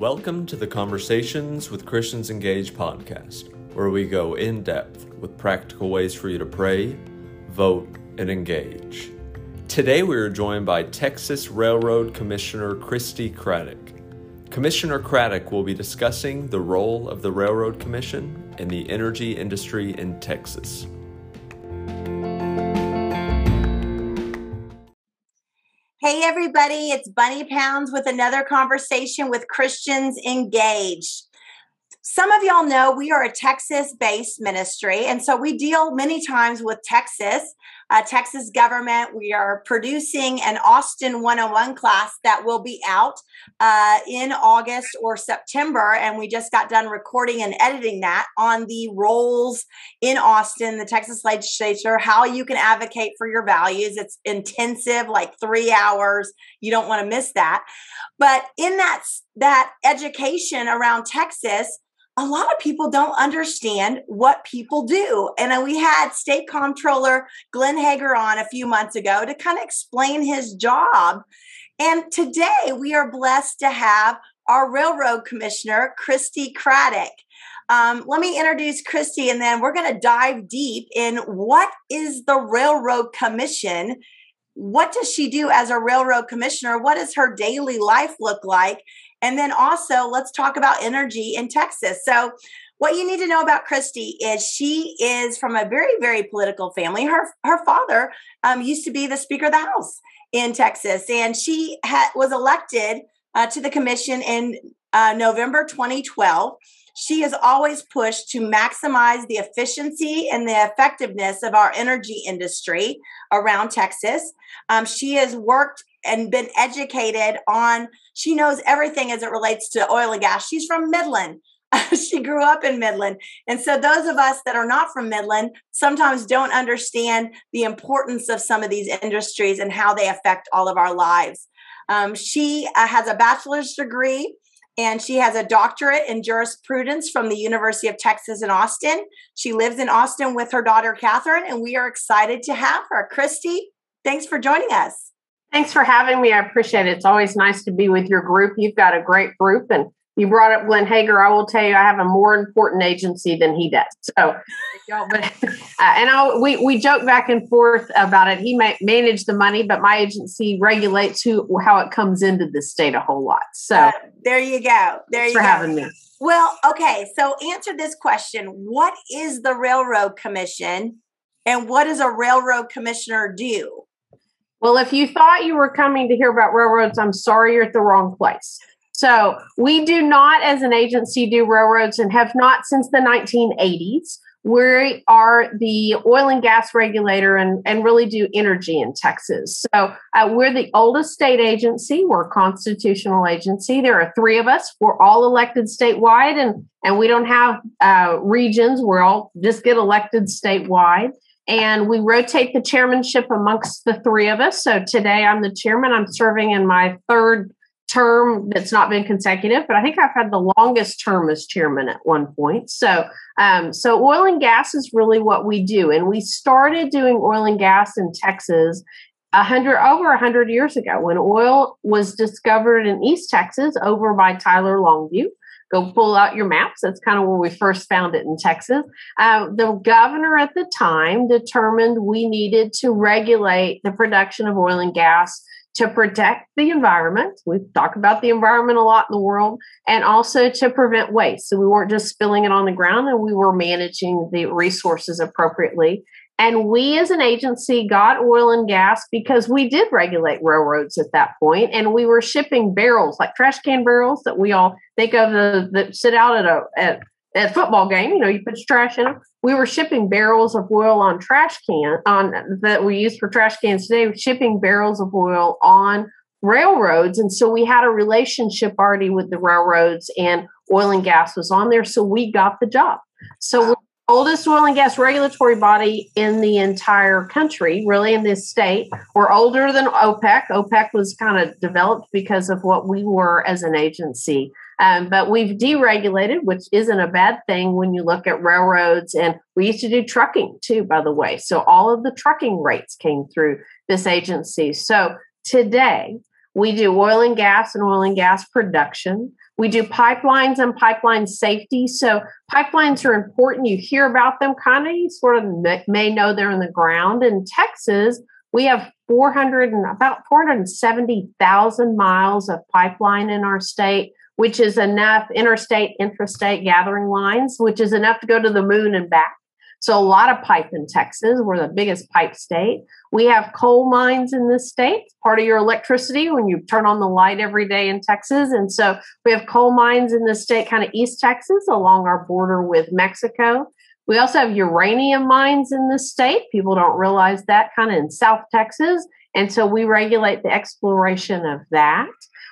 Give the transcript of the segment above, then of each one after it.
Welcome to the Conversations with Christians Engage podcast, where we go in depth with practical ways for you to pray, vote, and engage. Today we are joined by Texas Railroad Commissioner Christi Craddick. Commissioner Craddick will be discussing the role of the Railroad Commission in the energy industry in Texas. Everybody, it's Bunni Pounds with another conversation with Christians Engage. Some of y'all know we are a Texas based ministry, and so we deal many times with Texas uh, Texas government. We are producing an Austin 101 class that will be out uh, in August or September. And we just got done recording and editing that on the roles in Austin, the Texas legislature, how you can advocate for your values. It's intensive, like three hours. You don't want to miss that. But in that, that education around Texas, a lot of people don't understand what people do. And we had State Comptroller Glenn Hegar on a few months ago to kind of explain his job. And today we are blessed to have our Railroad Commissioner, Christi Craddick. Um, let me introduce Christi, and then we're going to dive deep in what is the Railroad Commission what does she do as a railroad commissioner? What does her daily life look like? And then also, let's talk about energy in Texas. So, what you need to know about Christi is she is from a very, very political family. Her her father um, used to be the Speaker of the House in Texas, and she ha- was elected uh, to the commission in uh, November 2012 she has always pushed to maximize the efficiency and the effectiveness of our energy industry around Texas. Um, she has worked and been educated on, she knows everything as it relates to oil and gas. She's from Midland. she grew up in Midland. And so, those of us that are not from Midland sometimes don't understand the importance of some of these industries and how they affect all of our lives. Um, she uh, has a bachelor's degree and she has a doctorate in jurisprudence from the University of Texas in Austin. She lives in Austin with her daughter, Catherine, and we are excited to have her. Christi, thanks for joining us. Thanks for having me. I appreciate it. It's always nice to be with your group. You've got a great group, and you brought up Glenn Hegar. I will tell you, I have a more important agency than he does. So, but uh, and I we we joke back and forth about it. He may manage the money, but my agency regulates who how it comes into the state a whole lot. So uh, there you go. There you go for go. having me. Well, okay. So answer this question: What is the Railroad Commission, and what does a railroad commissioner do? Well, if you thought you were coming to hear about railroads, I'm sorry, you're at the wrong place. So we do not, as an agency, do railroads and have not since the 1980s. We are the oil and gas regulator and, and really do energy in Texas. So uh, we're the oldest state agency. We're a constitutional agency. There are three of us. We're all elected statewide, and and we don't have uh, regions. We're all just get elected statewide and we rotate the chairmanship amongst the three of us. So today I'm the chairman. I'm serving in my third term that's not been consecutive, but I think I've had the longest term as chairman at one point. So, um, so oil and gas is really what we do, and we started doing oil and gas in Texas a hundred over a hundred years ago when oil was discovered in East Texas over by Tyler Longview. Go pull out your maps. That's kind of where we first found it in Texas. Uh, the governor at the time determined we needed to regulate the production of oil and gas to protect the environment. We talk about the environment a lot in the world, and also to prevent waste. So we weren't just spilling it on the ground and we were managing the resources appropriately. And we as an agency got oil and gas because we did regulate railroads at that point, and we were shipping barrels like trash can barrels that we all think of the, that sit out at a at at football game, you know, you put your trash in them. We were shipping barrels of oil on trash can on that we use for trash cans today, shipping barrels of oil on railroads. And so we had a relationship already with the railroads and oil and gas was on there. So we got the job. So oldest oil and gas regulatory body in the entire country, really in this state. We're older than OPEC. OPEC was kind of developed because of what we were as an agency. Um, but we've deregulated, which isn't a bad thing when you look at railroads. And we used to do trucking too, by the way. So all of the trucking rates came through this agency. So today, We do oil and gas and oil and gas production. We do pipelines and pipeline safety. So pipelines are important. You hear about them kind of, you sort of may know they're in the ground. In Texas, we have 400 and about 470,000 miles of pipeline in our state, which is enough interstate, intrastate gathering lines, which is enough to go to the moon and back. So a lot of pipe in Texas. We're the biggest pipe state. We have coal mines in this state. part of your electricity when you turn on the light every day in Texas. And so we have coal mines in the state, kind of East Texas, along our border with Mexico. We also have uranium mines in the state. People don't realize that kind of in South Texas. And so we regulate the exploration of that.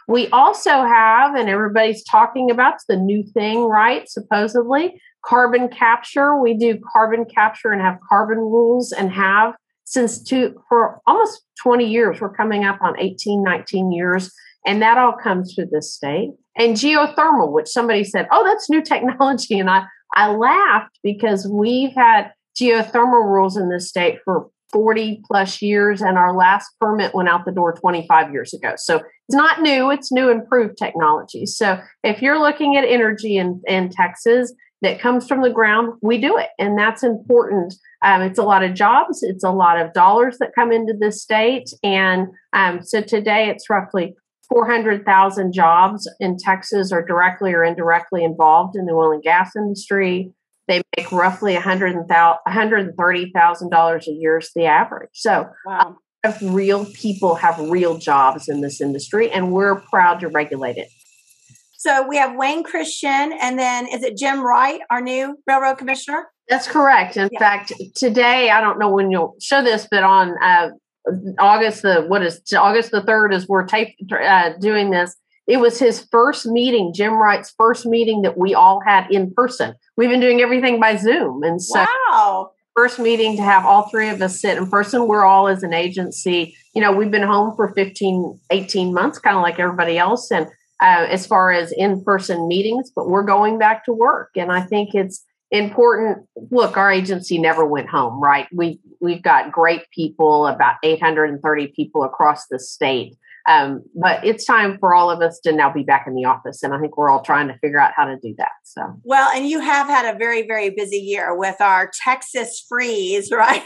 We also have, and everybody's talking about the new thing, right? Supposedly, carbon capture. We do carbon capture and have carbon rules and have since two for almost 20 years. We're coming up on 18, 19 years. And that all comes through the state. And geothermal, which somebody said, oh, that's new technology. And I, I laughed because we've had geothermal rules in this state for 40 plus years, and our last permit went out the door 25 years ago. So it's not new, it's new improved technology. So if you're looking at energy in, in Texas, that comes from the ground, we do it. And that's important. Um, it's a lot of jobs, it's a lot of dollars that come into the state. And um, so today it's roughly 400,000 jobs in Texas are directly or indirectly involved in the oil and gas industry. They make roughly $130,000 a year is the average. So wow. real people have real jobs in this industry, and we're proud to regulate it. So we have Wayne Christian, and then is it Jim Wright, our new railroad commissioner? That's correct. In yeah. fact, today I don't know when you'll show this, but on uh, August the what is August the third is we're tape, uh, doing this. It was his first meeting, Jim Wright's first meeting that we all had in person. We've been doing everything by Zoom, and so wow. first meeting to have all three of us sit in person. We're all as an agency, you know, we've been home for 15, 18 months, kind of like everybody else, and uh, as far as in person meetings, but we're going back to work. And I think it's important. Look, our agency never went home, right? We, we've got great people, about 830 people across the state um, but it's time for all of us to now be back in the office. And I think we're all trying to figure out how to do that. So, well, and you have had a very, very busy year with our Texas freeze, right?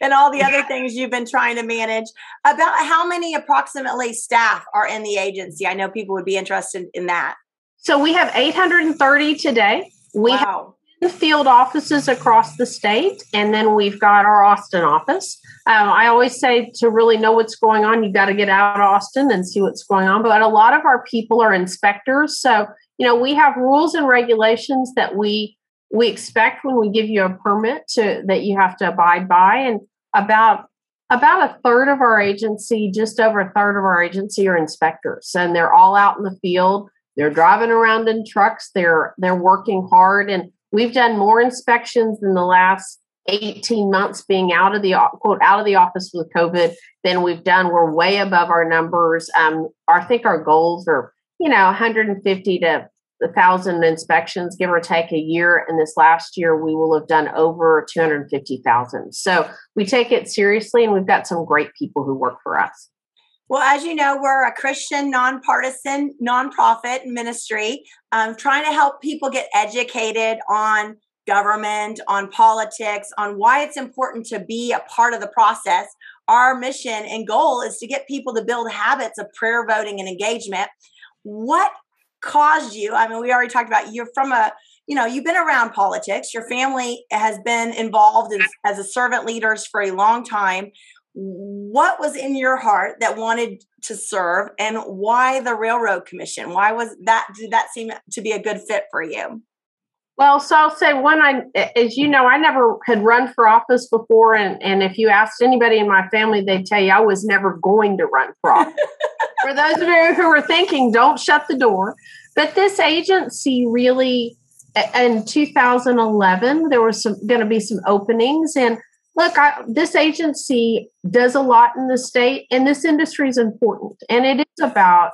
and all the other things you've been trying to manage. About how many approximately staff are in the agency? I know people would be interested in that. So, we have 830 today. We wow. have field offices across the state, and then we've got our Austin office. Um, I always say to really know what's going on, you've got to get out of Austin and see what's going on. But a lot of our people are inspectors, so you know we have rules and regulations that we we expect when we give you a permit to that you have to abide by. And about about a third of our agency, just over a third of our agency, are inspectors, and they're all out in the field. They're driving around in trucks. They're they're working hard, and we've done more inspections in the last 18 months being out of the quote out of the office with COVID than we've done. We're way above our numbers. Um, I think our goals are you know 150 to a thousand inspections, give or take a year. And this last year, we will have done over 250,000. So we take it seriously, and we've got some great people who work for us. Well, as you know, we're a Christian, nonpartisan, nonprofit ministry, um, trying to help people get educated on government, on politics, on why it's important to be a part of the process. Our mission and goal is to get people to build habits of prayer, voting, and engagement. What caused you? I mean, we already talked about you're from a, you know, you've been around politics. Your family has been involved in, as a servant leaders for a long time. What was in your heart that wanted to serve, and why the Railroad Commission? Why was that? Did that seem to be a good fit for you? Well, so I'll say one. I, as you know, I never had run for office before, and and if you asked anybody in my family, they'd tell you I was never going to run for office. for those of you who are thinking, don't shut the door. But this agency really, in 2011, there was some going to be some openings, and look, I, this agency does a lot in the state, and this industry is important, and it is about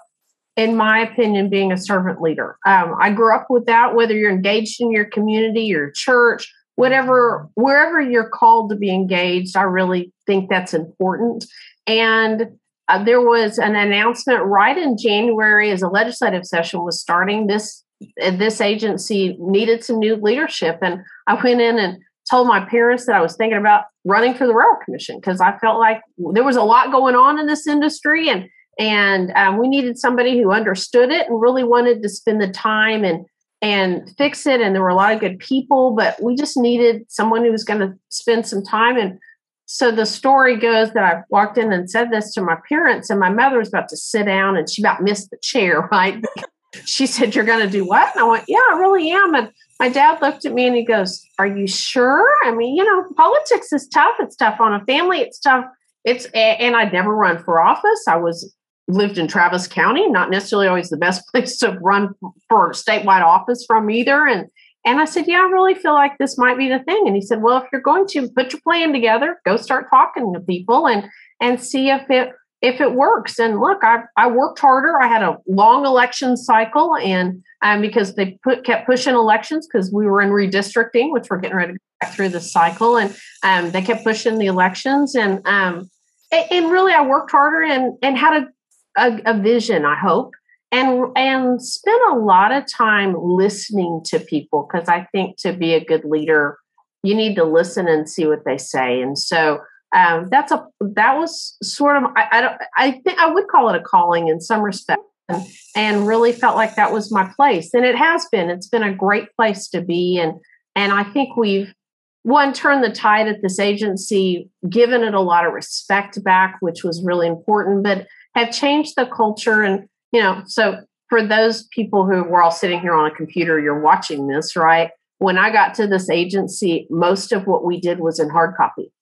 in my opinion, being a servant leader. Um, I grew up with that, whether you're engaged in your community, your church, whatever, wherever you're called to be engaged, I really think that's important. And uh, there was an announcement right in January as a legislative session was starting. This this agency needed some new leadership, and I went in and told my parents that I was thinking about running for the railroad commission because I felt like there was a lot going on in this industry, and and um, we needed somebody who understood it and really wanted to spend the time and and fix it. And there were a lot of good people, but we just needed someone who was going to spend some time and so the story goes that I walked in and said this to my parents, and my mother was about to sit down and she about missed the chair, right? she said, You're going to do what? And I went, Yeah, I really am. And my dad looked at me and he goes, Are you sure? I mean, you know, politics is tough. It's tough on a family. It's tough. It's, and I'd never run for office. I was lived in Travis County, not necessarily always the best place to run for statewide office from either. And and I said, Yeah, I really feel like this might be the thing. And he said, Well, if you're going to put your plan together, go start talking to people and and see if it if it works. And look, I I worked harder. I had a long election cycle, and um, because they put kept pushing elections because we were in redistricting, which we're getting ready to go back through the cycle, and um, they kept pushing the elections, and um, and, and really I worked harder and and had a a, a vision. I hope and and spend a lot of time listening to people because I think to be a good leader, you need to listen and see what they say. And so um, that's a that was sort of I, I don't I think I would call it a calling in some respect, and, and really felt like that was my place. And it has been. It's been a great place to be, and and I think we've one turned the tide at this agency, given it a lot of respect back, which was really important, but have changed the culture and you know, so for those people who were all sitting here on a computer, you're watching this, right? When I got to this agency, most of what we did was in hard copy.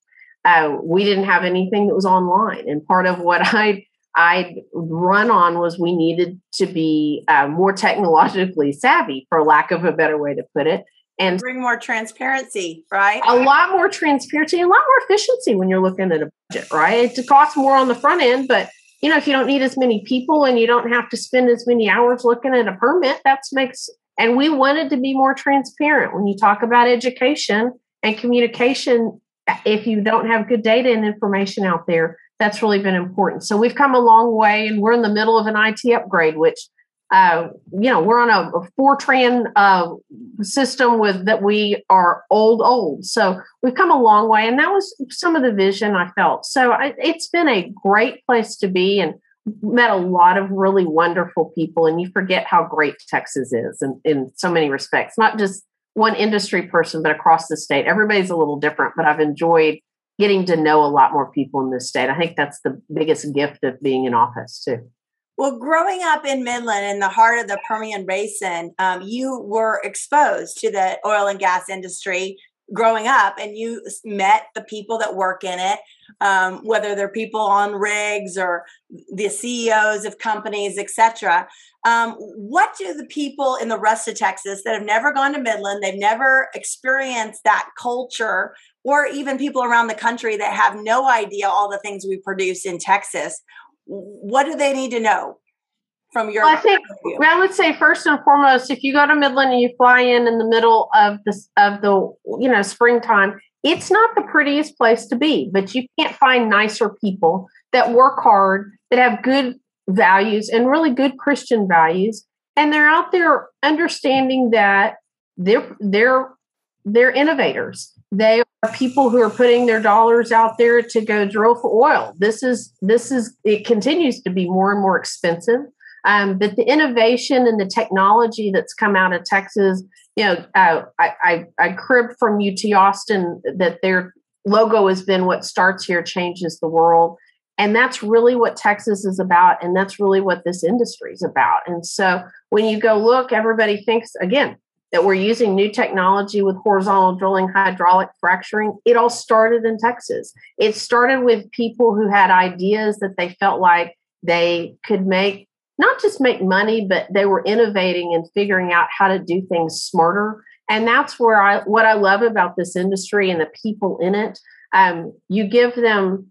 Uh, we didn't have anything that was online, and part of what I I'd run on was we needed to be uh, more technologically savvy, for lack of a better way to put it, and bring more transparency, right? A lot more transparency, and a lot more efficiency when you're looking at a budget, right? It costs more on the front end, but you know, if you don't need as many people and you don't have to spend as many hours looking at a permit, that makes, and we wanted to be more transparent. When you talk about education and communication, if you don't have good data and information out there, that's really been important. So we've come a long way and we're in the middle of an IT upgrade, which uh, you know, we're on a, a Fortran uh, system with that we are old, old. So we've come a long way, and that was some of the vision I felt. So I, it's been a great place to be, and met a lot of really wonderful people. And you forget how great Texas is in, in so many respects, not just one industry person, but across the state. Everybody's a little different, but I've enjoyed getting to know a lot more people in this state. I think that's the biggest gift of being in office too. Well, growing up in Midland, in the heart of the Permian Basin, um, you were exposed to the oil and gas industry growing up, and you met the people that work in it, um, whether they're people on rigs or the CEOs of companies, etc. Um, what do the people in the rest of Texas that have never gone to Midland, they've never experienced that culture, or even people around the country that have no idea all the things we produce in Texas? what do they need to know from your well, I think I would say first and foremost, if you go to Midland and you fly in in the middle of the of the you know springtime, it's not the prettiest place to be, but you can't find nicer people that work hard, that have good values and really good Christian values, and they're out there understanding that they're they're they're innovators. They are people who are putting their dollars out there to go drill for oil. This is this is it continues to be more and more expensive. Um, but the innovation and the technology that's come out of Texas, you know, uh, I, I, I crib from UT Austin that their logo has been what starts here changes the world. And that's really what Texas is about. And that's really what this industry is about. And so when you go look, everybody thinks, again, that we're using new technology with horizontal drilling, hydraulic fracturing. It all started in Texas. It started with people who had ideas that they felt like they could make, not just make money, but they were innovating and figuring out how to do things smarter. And that's where I, what I love about this industry and the people in it. Um, you give them,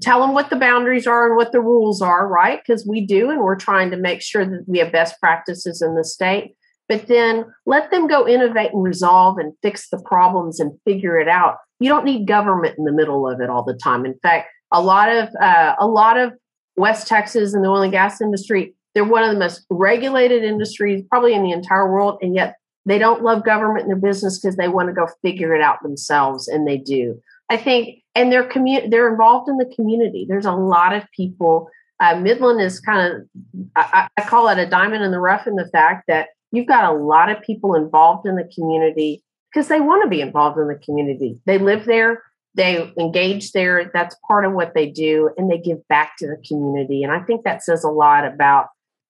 tell them what the boundaries are and what the rules are, right? Because we do, and we're trying to make sure that we have best practices in the state but then let them go innovate and resolve and fix the problems and figure it out. You don't need government in the middle of it all the time. In fact, a lot of uh, a lot of West Texas and the oil and gas industry, they're one of the most regulated industries probably in the entire world. And yet they don't love government in their business because they want to go figure it out themselves. And they do. I think, and they're commu- they're involved in the community. There's a lot of people. Uh, Midland is kind of, I, I call it a diamond in the rough in the fact that you've got a lot of people involved in the community because they want to be involved in the community. They live there, they engage there. That's part of what they do, and they give back to the community. And I think that says a lot about.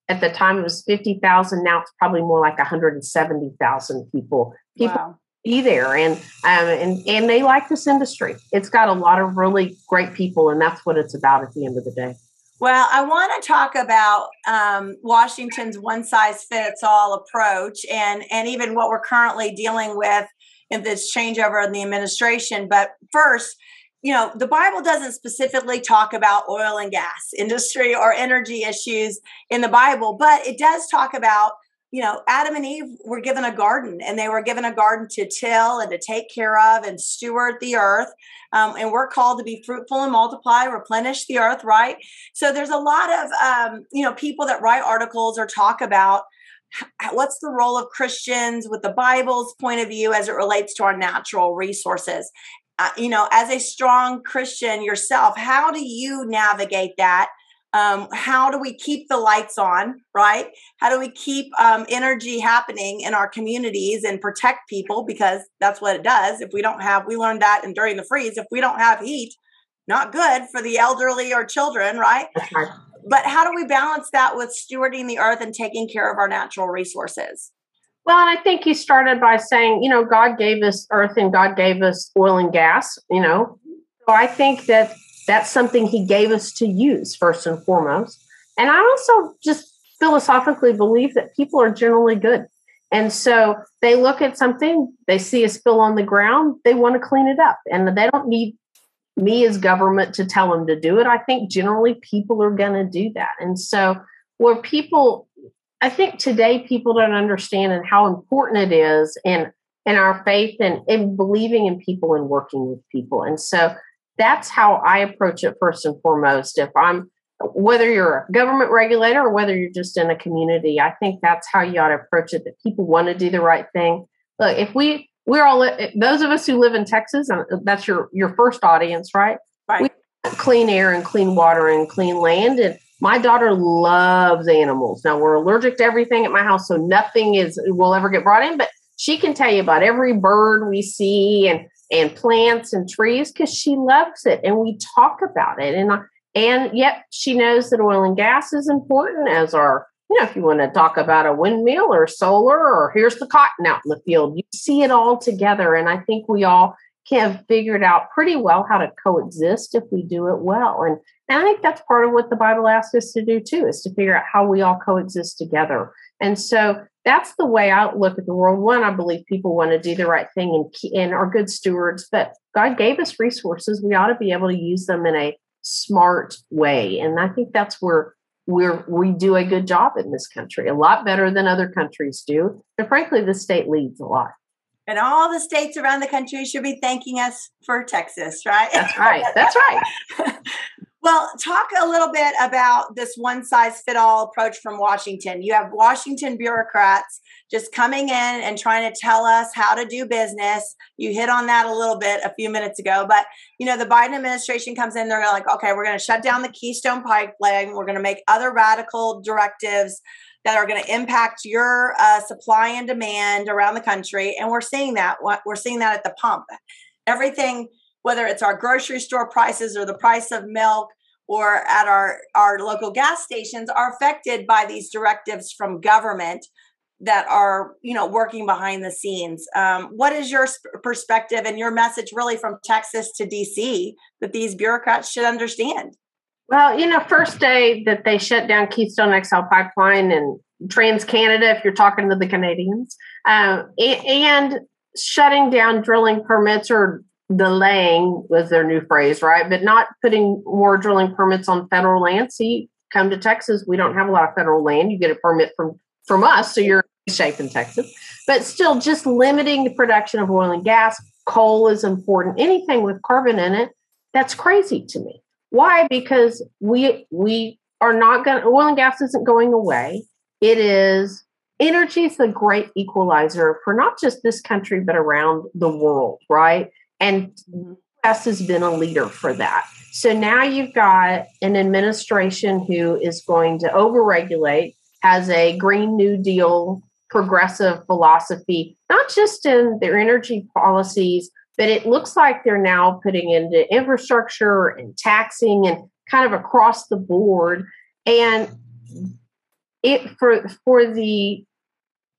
At the time, it was fifty thousand. Now it's probably more like one hundred and seventy thousand people. People wow. be there, and um, and and they like this industry. It's got a lot of really great people, and that's what it's about at the end of the day. Well, I want to talk about um, Washington's one size fits all approach and, and even what we're currently dealing with in this changeover in the administration. But first, you know, the Bible doesn't specifically talk about oil and gas industry or energy issues in the Bible, but it does talk about you know, Adam and Eve were given a garden and they were given a garden to till and to take care of and steward the earth. Um, and we're called to be fruitful and multiply, replenish the earth, right? So there's a lot of, um, you know, people that write articles or talk about what's the role of Christians with the Bible's point of view as it relates to our natural resources. Uh, you know, as a strong Christian yourself, how do you navigate that? um, how do we keep the lights on right? How do we keep um, energy happening in our communities and protect people? Because that's what it does. If we don't have we learned that and during the freeze if we don't have heat not good for the elderly or children right but how do we balance that with stewarding the earth and taking care of our natural resources well, and I think you started by saying, you know, God gave us earth and God gave us oil and gas, you know. So I think that that's something he gave us to use first and foremost. And I also just philosophically believe that people are generally good. And so they look at something, they see a spill on the ground, they want to clean it up. And they don't need me as government to tell them to do it. I think generally people are going to do that. And so where people, I think today people don't understand and how important it is in in our faith and in believing in people and working with people. And so that's how I approach it first and foremost. If I'm whether you're a government regulator or whether you're just in a community, I think that's how you ought to approach it. That people want to do the right thing. Look, if we we're all those of us who live in Texas, and that's your your first audience, right? Right. We clean air and clean water and clean land, and my daughter loves animals. Now we're allergic to everything at my house, so nothing is will ever get brought in. But she can tell you about every bird we see and and plants and trees because she loves it and we talk about it and and yet she knows that oil and gas is important as our you know if you want to talk about a windmill or solar or here's the cotton out in the field you see it all together and i think we all have figured out pretty well how to coexist if we do it well and, and i think that's part of what the bible asks us to do too is to figure out how we all coexist together and so that's the way I look at the world. One, I believe people want to do the right thing and, and are good stewards, but God gave us resources. We ought to be able to use them in a smart way. And I think that's where we're, we do a good job in this country, a lot better than other countries do. And frankly, the state leads a lot. And all the states around the country should be thanking us for Texas, right? That's right. That's right. Well, talk a little bit about this one size fit all approach from Washington. You have Washington bureaucrats just coming in and trying to tell us how to do business. You hit on that a little bit a few minutes ago, but you know, the Biden administration comes in, they're like, okay, we're going to shut down the Keystone Pipeline. We're going to make other radical directives that are going to impact your uh, supply and demand around the country. And we're seeing that. We're seeing that at the pump. Everything whether it's our grocery store prices or the price of milk or at our, our local gas stations are affected by these directives from government that are you know working behind the scenes. Um, what is your perspective and your message really from texas to dc that these bureaucrats should understand? Well you know first day that they shut down keystone xl pipeline and TransCanada if you're talking to the canadians uh, and shutting down drilling permits or delaying was their new phrase, right? But not putting more drilling permits on federal land. See, come to Texas, we don't have a lot of federal land. You get a permit from from us, so you're safe in Texas. But still, just limiting the production of oil and gas. Coal is important. Anything with carbon in it, that's crazy to me. Why? Because we we are not going. Oil and gas isn't going away. It is energy is the great equalizer for not just this country but around the world, right? And mm-hmm. U.S. has been a leader for that. So now you've got an administration who is going to overregulate, has a Green New Deal progressive philosophy, not just in their energy policies, but it looks like they're now putting into infrastructure and taxing and kind of across the board. And it for for the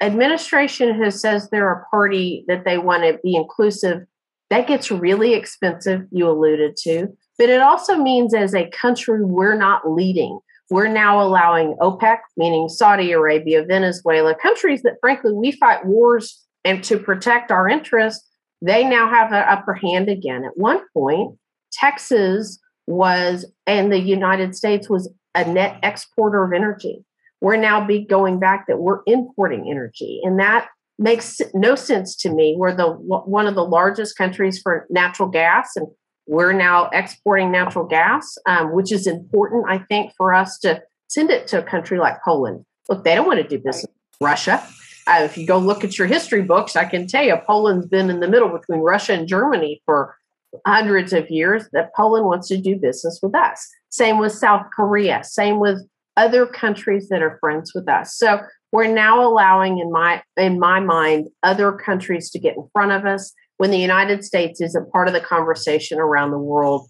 administration who says they're a party that they want to be inclusive, that gets really expensive, you alluded to. But it also means as a country, we're not leading. We're now allowing OPEC, meaning Saudi Arabia, Venezuela, countries that frankly we fight wars and to protect our interests, they now have an upper hand again. At one point, Texas was, and the United States was a net exporter of energy. We're now be going back that we're importing energy, and that makes no sense to me. We're the one of the largest countries for natural gas, and we're now exporting natural gas, um, which is important, I think, for us to send it to a country like Poland. Look, they don't want to do business with Russia. Uh, if you go look at your history books, I can tell you Poland's been in the middle between Russia and Germany for hundreds of years. That Poland wants to do business with us. Same with South Korea. Same with other countries that are friends with us. So we're now allowing, in my in my mind, other countries to get in front of us when the United States isn't part of the conversation around the world,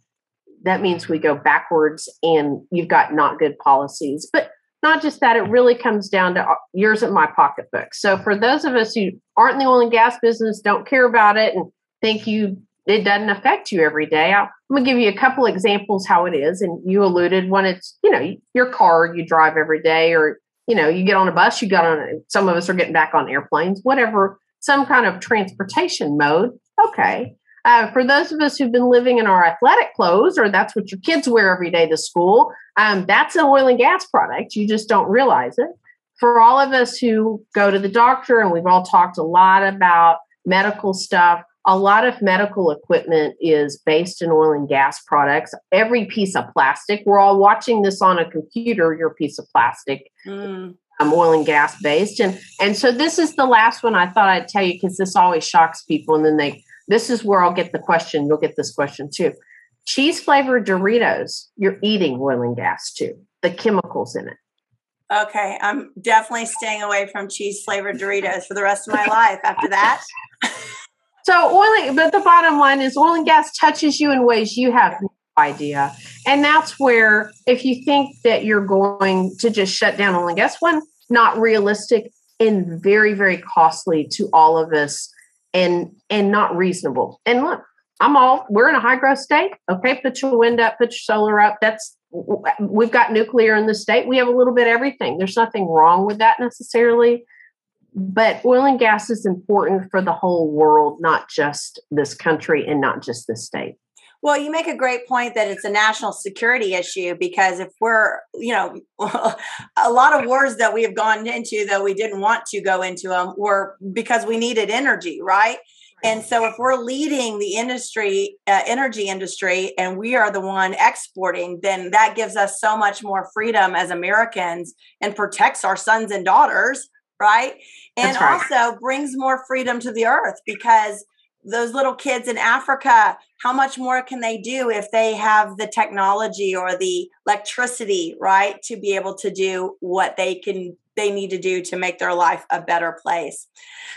that means we go backwards and you've got not good policies. But not just that, it really comes down to uh, yours at my pocketbook. So for those of us who aren't in the oil and gas business, don't care about it, and think you it doesn't affect you every day. I'm going to give you a couple examples how it is. And you alluded when it's, you know, your car you drive every day, or, you know, you get on a bus, you got on, some of us are getting back on airplanes, whatever, some kind of transportation mode. Okay. Uh, for those of us who've been living in our athletic clothes, or that's what your kids wear every day to school, um, that's an oil and gas product. You just don't realize it. For all of us who go to the doctor, and we've all talked a lot about medical stuff, a lot of medical equipment is based in oil and gas products. Every piece of plastic, we're all watching this on a computer, your piece of plastic. Mm um, oil and gas based. And and so this is the last one I thought I'd tell you because this always shocks people. And then they this is where I'll get the question. You'll get this question too. Cheese flavored Doritos, you're eating oil and gas too. The chemicals in it. Okay, I'm definitely staying away from cheese flavored Doritos for the rest of my life after that. so oil, but the bottom line is oil and gas touches you in ways you have no idea. And that's where if you think that you're going to just shut down oil and gas, one, not realistic and very very costly to all of us and and not reasonable. And look i'm all we're in a high growth state. Okay put your wind up put your solar up. That's we've got nuclear in the state. We have a little bit everything. There's nothing wrong with that necessarily but oil and gas is important for the whole world not just this country and not just this state well, you make a great point that it's a national security issue because if we're, you know, a lot of wars that we have gone into that we didn't want to go into them were because we needed energy, right? And so, if we're leading the industry, uh, energy industry, and we are the one exporting, then that gives us so much more freedom as Americans and protects our sons and daughters, right? And right. also brings more freedom to the earth because those little kids in Africa, how much more can they do if they have the technology or the electricity, right, to be able to do what they can they need to do to make their life a better place.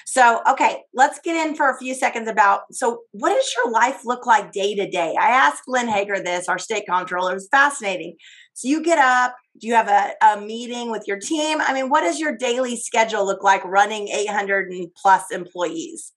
So, okay, let's get in for a few seconds about so what does your life look like day to day? I asked Lynn Hegar this, our state controller. It was fascinating. So you get up, do you have a, a meeting with your team? I mean, what does your daily schedule look like running 800 plus employees?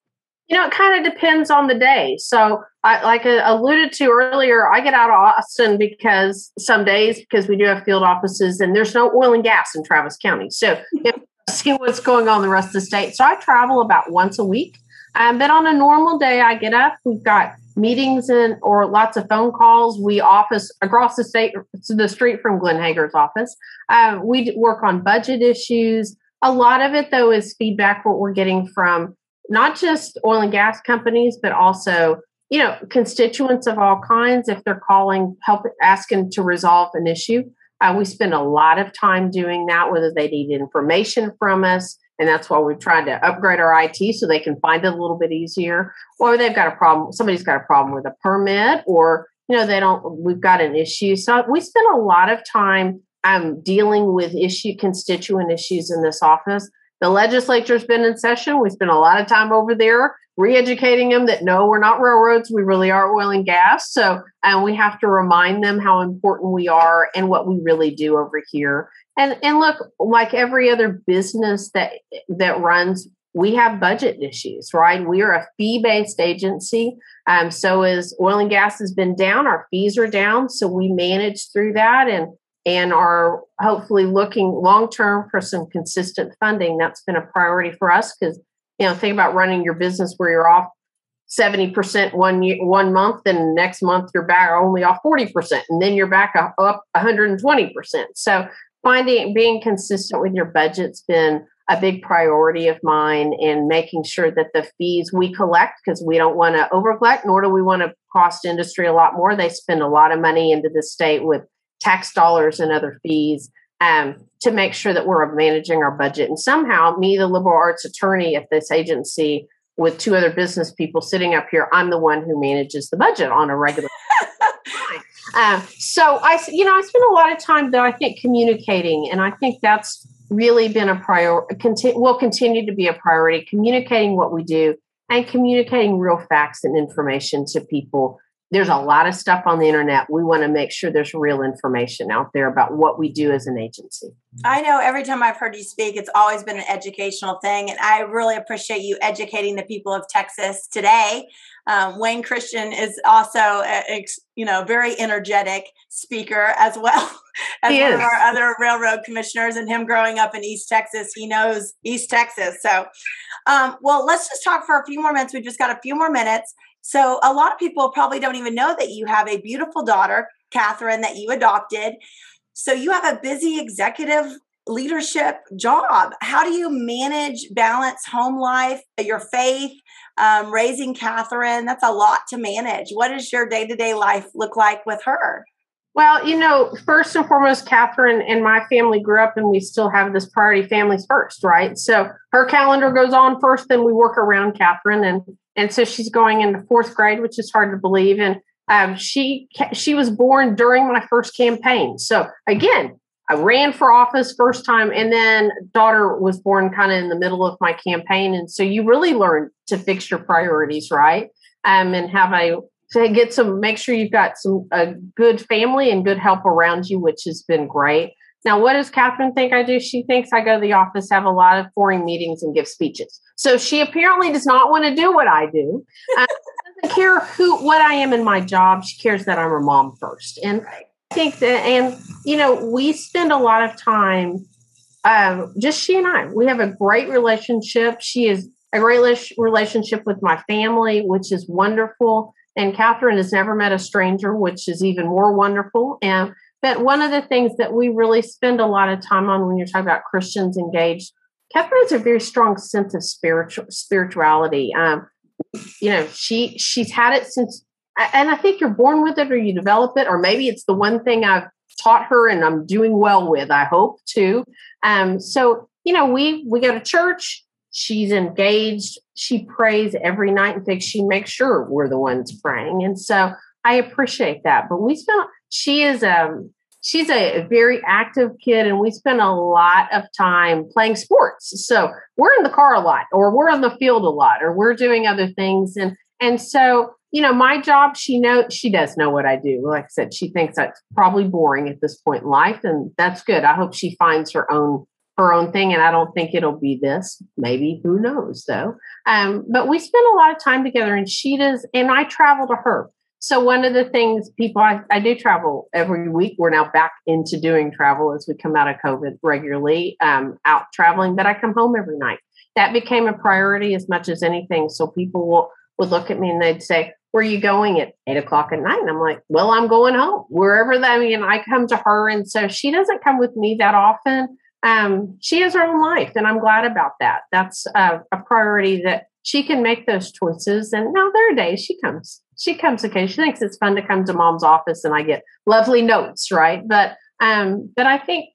You know, it kind of depends on the day. So, I, like I alluded to earlier, I get out of Austin because some days because we do have field offices and there's no oil and gas in Travis County. So, see what's going on the rest of the state. So, I travel about once a week. Um, but on a normal day, I get up. We've got meetings and or lots of phone calls. We office across the state, the street from Glenn Hegar's office. Uh, we work on budget issues. A lot of it, though, is feedback what we're getting from not just oil and gas companies, but also you know, constituents of all kinds, if they're calling, help asking to resolve an issue, uh, we spend a lot of time doing that, whether they need information from us. And that's why we've tried to upgrade our IT so they can find it a little bit easier. Or they've got a problem, somebody's got a problem with a permit, or, you know, they don't, we've got an issue. So we spend a lot of time um, dealing with issue, constituent issues in this office. The legislature's been in session. We spent a lot of time over there re-educating them that no, we're not railroads. We really are oil and gas. So, and we have to remind them how important we are and what we really do over here. And and look, like every other business that that runs, we have budget issues, right? We are a fee-based agency. Um, so as oil and gas has been down, our fees are down. So we manage through that and and are hopefully looking long term for some consistent funding. That's been a priority for us because you know think about running your business where you're off 70% one year, one month and next month you're back only off 40% and then you're back up 120%. So finding being consistent with your budget's been a big priority of mine and making sure that the fees we collect because we don't want to over collect nor do we want to cost industry a lot more they spend a lot of money into the state with tax dollars and other fees um, to make sure that we're managing our budget. And somehow, me, the liberal arts attorney at this agency, with two other business people sitting up here, I'm the one who manages the budget on a regular. um, so I, you know, I spend a lot of time though. I think communicating, and I think that's really been a priority. Conti- will continue to be a priority. Communicating what we do and communicating real facts and information to people there's a lot of stuff on the internet. We want to make sure there's real information out there about what we do as an agency. I know every time I've heard you speak, it's always been an educational thing. And I really appreciate you educating the people of Texas today. Um, Wayne Christian is also, a, you know, very energetic speaker as well as he one is. of our other railroad commissioners. And him growing up in East Texas, he knows East Texas. So, um, well, let's just talk for a few more minutes. We've just got a few more minutes. So a lot of people probably don't even know that you have a beautiful daughter, Catherine, that you adopted. So you have a busy executive leadership job. How do you manage balance home life, your faith, um, raising Catherine? That's a lot to manage. What does your day to day life look like with her? Well, you know, first and foremost, Catherine and my family grew up and we still have this priority families first, right? So her calendar goes on first, then we work around Catherine. And and so she's going into fourth grade, which is hard to believe. And um, she she was born during my first campaign. So again, I ran for office first time, and then daughter was born kind of in the middle of my campaign. And so you really learn to fix your priorities, right? Um, and have a to get some make sure you've got some a good family and good help around you, which has been great. Now, what does Catherine think I do? She thinks I go to the office, have a lot of boring meetings, and give speeches. So she apparently does not want to do what I do. Uh, doesn't care who what I am in my job. She cares that I'm her mom first. And I think that, and you know, we spend a lot of time. Um, just she and I, we have a great relationship. She is a great relationship with my family, which is wonderful. And Catherine has never met a stranger, which is even more wonderful. And but one of the things that we really spend a lot of time on when you're talking about Christians engaged Catherine has a very strong sense of spiritual spirituality. Um, you know, she she's had it since, and I think you're born with it, or you develop it, or maybe it's the one thing I've taught her, and I'm doing well with. I hope too. Um, so you know, we we go to church. She's engaged. She prays every night. and thinks she makes sure we're the ones praying, and so I appreciate that. But we spend. She is um she's a very active kid and we spend a lot of time playing sports so we're in the car a lot or we're on the field a lot or we're doing other things and and so you know my job she knows she does know what i do like i said she thinks that's probably boring at this point in life and that's good i hope she finds her own her own thing and i don't think it'll be this maybe who knows though um, but we spend a lot of time together and she does and i travel to her so one of the things people I, I, do travel every week. We're now back into doing travel as we come out of COVID regularly, um, out traveling, but I come home every night. That became a priority as much as anything. So people will would look at me and they'd say, Where are you going at eight o'clock at night? And I'm like, Well, I'm going home. Wherever that I mean, I come to her. And so she doesn't come with me that often. Um, she has her own life, and I'm glad about that. That's a, a priority that she can make those choices. And now there are days she comes she comes okay. She thinks it's fun to come to mom's office and I get lovely notes, right? But um, but I think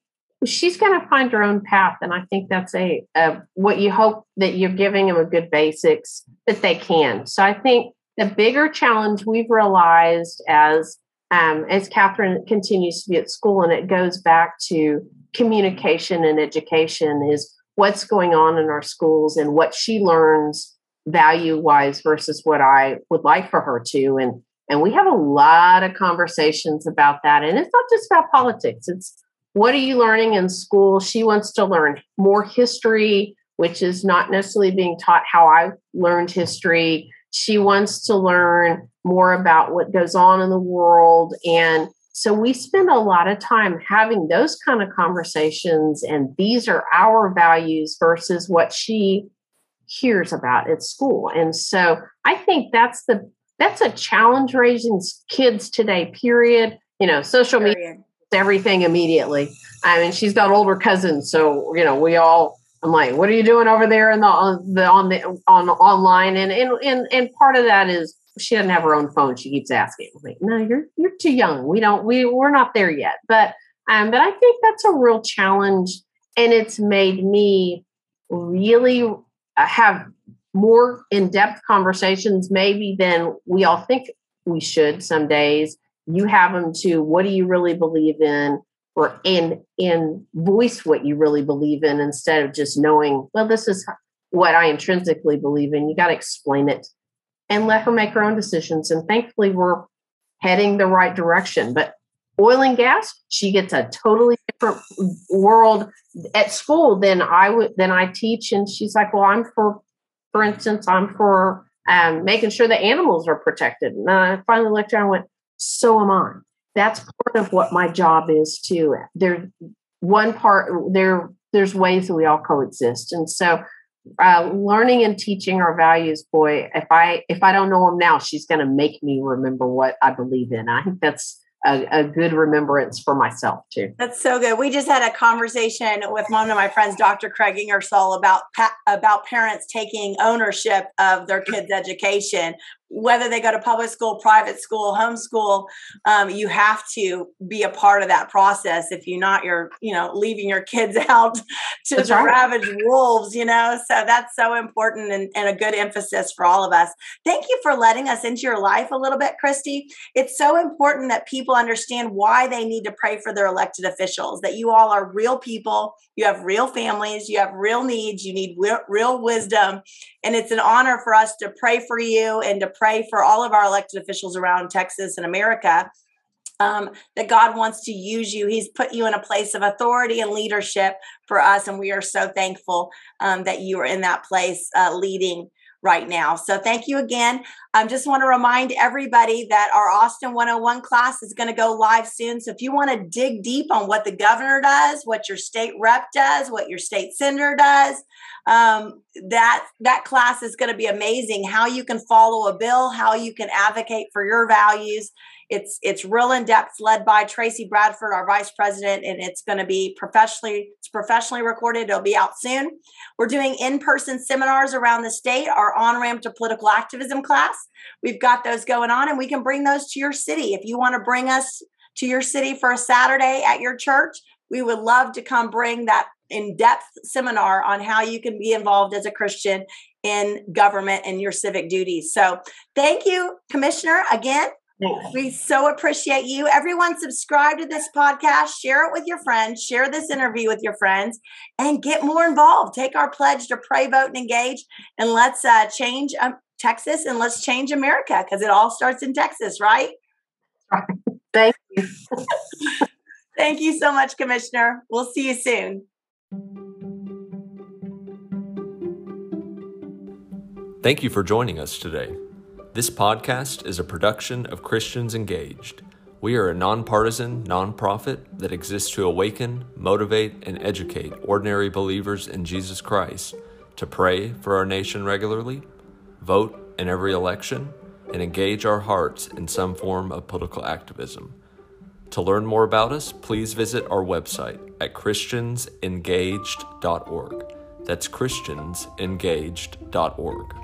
she's going to find her own path, and I think that's a, a what you hope that you're giving them a good basics that they can. So I think the bigger challenge we've realized as um, as Catherine continues to be at school, and it goes back to communication and education, is what's going on in our schools and what she learns value wise versus what I would like for her to. And and we have a lot of conversations about that. And it's not just about politics. It's what are you learning in school? She wants to learn more history, which is not necessarily being taught how I learned history. She wants to learn more about what goes on in the world. And so we spend a lot of time having those kind of conversations. And these are our values versus what she hears about at school. And so I think that's the that's a challenge raising kids today, period. You know, social period. media everything immediately. I mean, she's got older cousins, so you know, we all I'm like, what are you doing over there in the on the on the on online? And and and, and part of that is she doesn't have her own phone. She keeps asking. I'm like, no, you're you're too young. We don't we we're not there yet. But um, but I think that's a real challenge, and it's made me really uh, have more in-depth conversations maybe than we all think we should some days you have them to what do you really believe in or and and voice what you really believe in instead of just knowing well this is what i intrinsically believe in you got to explain it and let her make her own decisions and thankfully we're heading the right direction but oil and gas she gets a totally different world at school than i would than i teach and she's like well i'm for for instance i'm for um, making sure the animals are protected and i finally looked around and went so am I. That's part of what my job is too. There, one part there. There's ways that we all coexist, and so uh, learning and teaching our values. Boy, if I if I don't know them now, she's going to make me remember what I believe in. I think that's a, a, good remembrance for myself too. That's so good. We just had a conversation with one of my friends, Dr. Craig Ingersoll, about about parents taking ownership of their kids' education whether they go to public school, private school, homeschool, um, you have to be a part of that process. If you're not, you're you know leaving your kids out to that's the right. ravaged wolves. You know, so that's so important and, and a good emphasis for all of us. Thank you for letting us into your life a little bit, Christi. It's so important that people understand why they need to pray for their elected officials. That you all are real people. You have real families. You have real needs. You need real, real wisdom, and it's an honor for us to pray for you and to pray for all of our elected officials around Texas and America. Um, that God wants to use you. He's put you in a place of authority and leadership for us, and we are so thankful um, that you are in that place uh, leading right now. So thank you again. I um, just want to remind everybody that our Austin 101 class is going to go live soon. So if you want to dig deep on what the governor does, what your state rep does, what your state senator does, um, that that class is going to be amazing. How you can follow a bill, how you can advocate for your values, it's it's real in depth, led by Tracy Bradford, our vice president, and it's going to be professionally it's professionally recorded. It'll be out soon. We're doing in person seminars around the state. Our on ramp to political activism class. We've got those going on, and we can bring those to your city if you want to bring us to your city for a Saturday at your church. We would love to come bring that in depth seminar on how you can be involved as a Christian in government and your civic duties. So, thank you, Commissioner, again. We so appreciate you. Everyone, subscribe to this podcast, share it with your friends, share this interview with your friends, and get more involved. Take our pledge to pray, vote, and engage, and let's uh, change um, Texas and let's change America because it all starts in Texas, right? Thank you. Thank you so much, Commissioner. We'll see you soon. Thank you for joining us today. This podcast is a production of Christians Engaged. We are a nonpartisan nonprofit that exists to awaken, motivate, and educate ordinary believers in Jesus Christ to pray for our nation regularly, vote in every election, and engage our hearts in some form of political activism. To learn more about us, please visit our website at christiansengaged.org. That's christiansengaged.org.